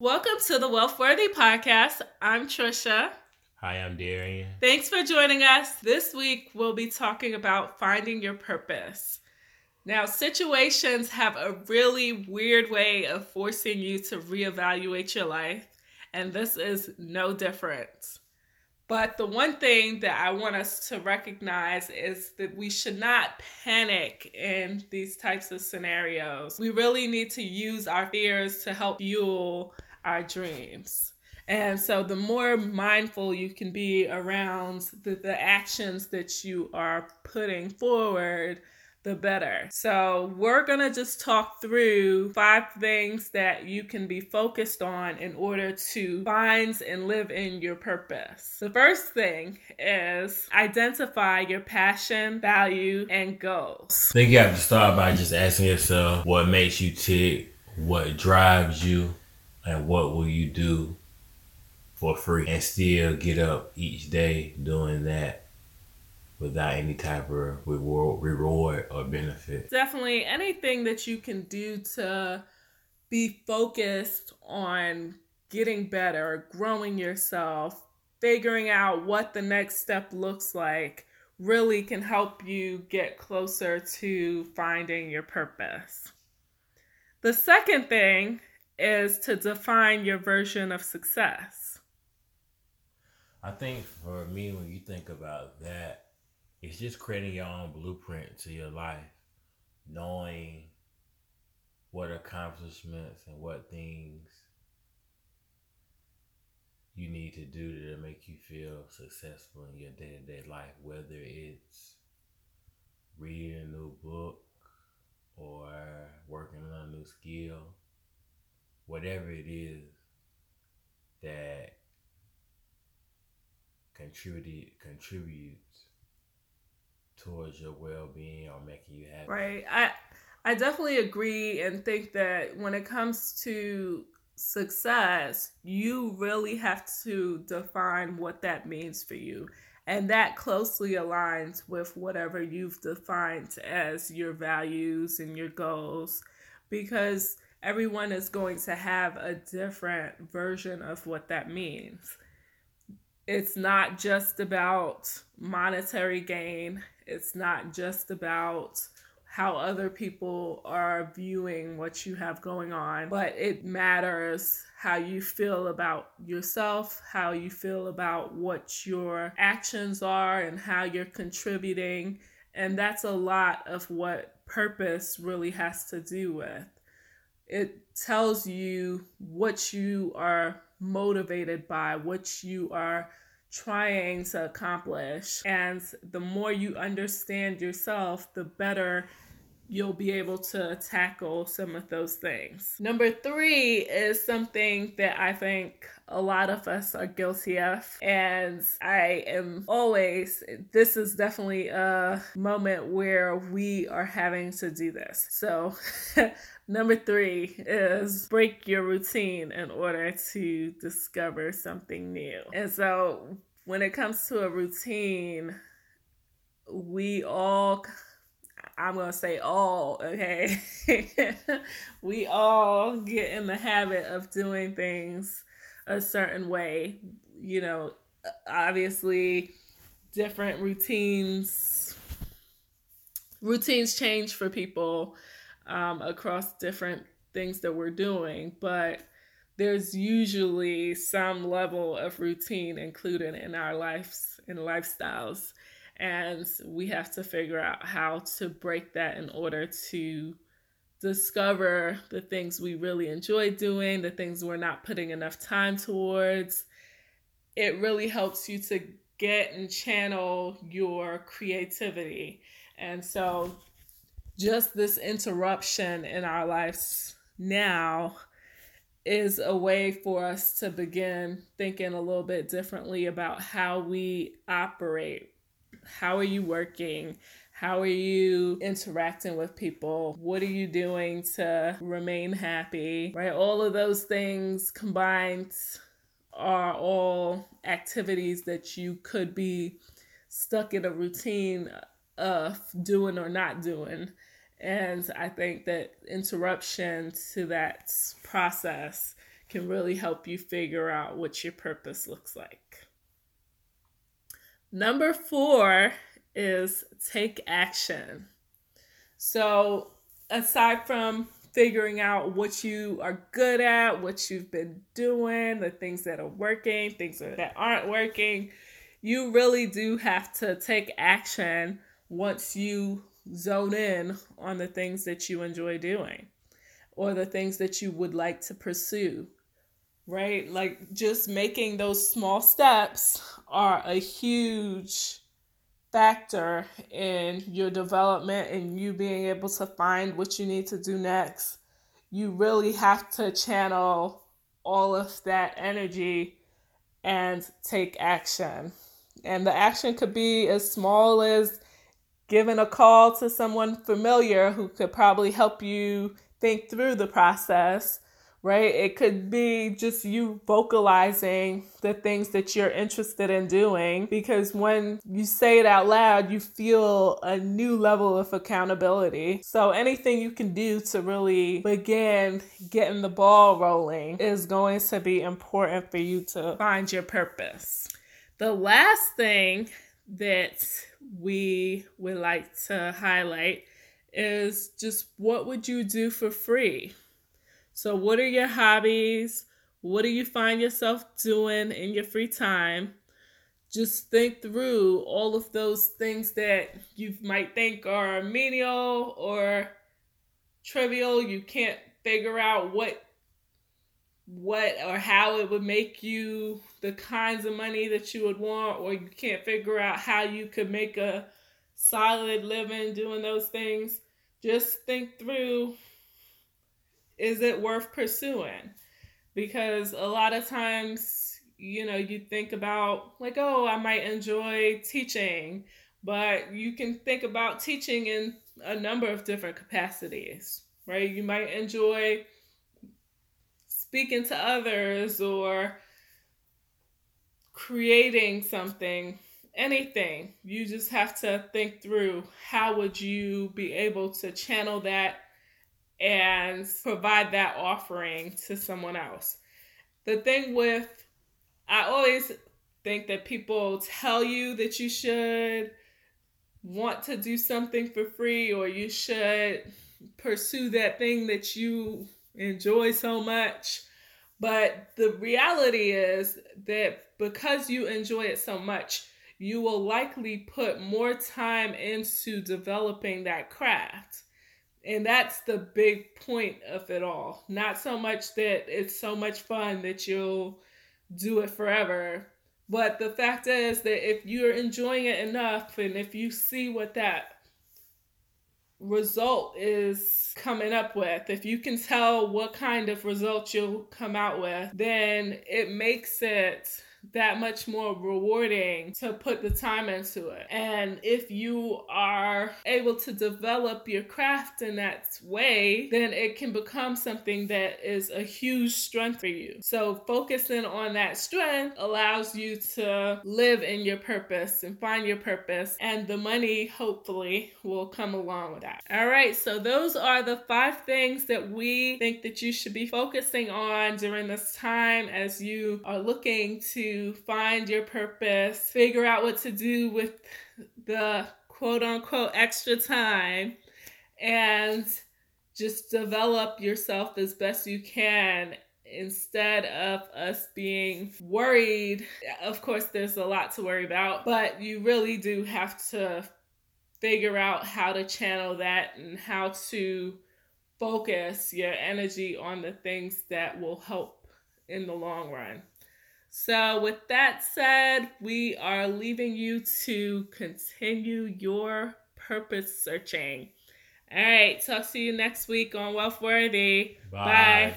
Welcome to the Wealthworthy Podcast. I'm Trisha. Hi, I'm Darian. Thanks for joining us. This week, we'll be talking about finding your purpose. Now, situations have a really weird way of forcing you to reevaluate your life, and this is no different. But the one thing that I want us to recognize is that we should not panic in these types of scenarios. We really need to use our fears to help fuel our dreams. And so, the more mindful you can be around the, the actions that you are putting forward, the better. So, we're to just talk through five things that you can be focused on in order to find and live in your purpose. The first thing is identify your passion, value, and goals. I think you have to start by just asking yourself what makes you tick, what drives you, and what will you do for free and still get up each day doing that without any type of reward, reward or benefit. Definitely anything that you can do to be focused on getting better, growing yourself, figuring out what the next step looks like really can help you get closer to finding your purpose. The second thing is to define your version of success. I think for me, when you think about that, it's just creating your own blueprint to your life, knowing what accomplishments and what things you need to do to make you feel successful in your day to day life, whether it's reading a new book or working on a new skill, whatever it is that contribute contributes towards your well-being or making you happy. Right. I I definitely agree and think that when it comes to success, you really have to define what that means for you. And that closely aligns with whatever you've defined as your values and your goals because everyone is going to have a different version of what that means. It's not just about monetary gain, it's not just about how other people are viewing what you have going on, but it matters how you feel about yourself, how you feel about what your actions are, and how you're contributing. And that's a lot of what purpose really has to do with. It tells you what you are motivated by, what you are trying to accomplish. And the more you understand yourself, the better you'll be able to tackle some of those things. Number three is something that I think a lot of us are guilty of. And I am always, this is definitely a moment where we are having to do this. So, Number three is break your routine in order to discover something new. And so when it comes to a routine, we all I'm to say all, okay? we all get in the habit of doing things a certain way. You know, obviously, different routines routines change for people um, across different things that we're doing, but there's usually some level of routine included in our lives and lifestyles. And we have to figure out how to break that in order to discover the things we really enjoy doing, the things we're not putting enough time towards. It really helps you to get and channel your creativity. And so just this interruption in our lives now is a way for us to begin thinking a little bit differently about how we operate. How are you working? How are you interacting with people? What are you doing to remain happy? Right? All of those things combined are all activities that you could be stuck in a routine of doing or not doing. And I think that interruption to that process can really help you figure out what your purpose looks like. Number four is take action. So, aside from figuring out what you are good at, what you've been doing, the things that are working, things that aren't working, you really do have to take action once you zone in on the things that you enjoy doing or the things that you would like to pursue. Right? Like just making those small steps are a huge factor in your development and you being able to find what you need to do next. You really have to channel all of that energy and take action. And the action could be as small as giving a call to someone familiar who could probably help you think through the process right? It could be just you vocalizing the things that you're interested in doing because when you say it out loud, you feel a new level of accountability. So anything you can do to really begin getting the ball rolling is going to be important for you to find your purpose. The last thing that we would like to highlight is just what would you do for free? So, what are your hobbies? What do you find yourself doing in your free time? Just think through all of those things that you might think are menial or trivial. You can't figure out what what or how it would make you the kinds of money that you would want or you can't figure out how you could make a solid living doing those things just think through is it worth pursuing? Because a lot of times, you know, you think about like, oh, I might enjoy teaching, but you can think about teaching in a number of different capacities, right? You might enjoy speaking to others or creating something anything you just have to think through how would you be able to channel that and provide that offering to someone else. The thing with, I always think that people tell you that you should want to do something for free or you should pursue that thing that you enjoy so much. But the reality is that because you enjoy it so much, you will likely put more time into developing that craft. And that's the big point of it all. Not so much that it's so much fun that you'll do it forever, but the fact is that if you're enjoying it enough and if you see what that result is coming up with, if you can tell what kind of result you'll come out with, then it makes it that much more rewarding to put the time into it. And if you are able to develop your craft in that way, then it can become something that is a huge strength for you. So focusing on that strength allows you to live in your purpose and find your purpose, and the money hopefully will come along with that. All right, so those are the five things that we think that you should be focusing on during this time as you are looking to find your purpose, figure out what to do with the quote unquote extra time, and just develop yourself as best you can instead of us being worried. Of course, there's a lot to worry about, but you really do have to figure out how to channel that and how to focus your energy on the things that will help in the long run. So, with that said, we are leaving you to continue your purpose searching. All right, talk to you next week on Wealth Worthy. Bye. Bye.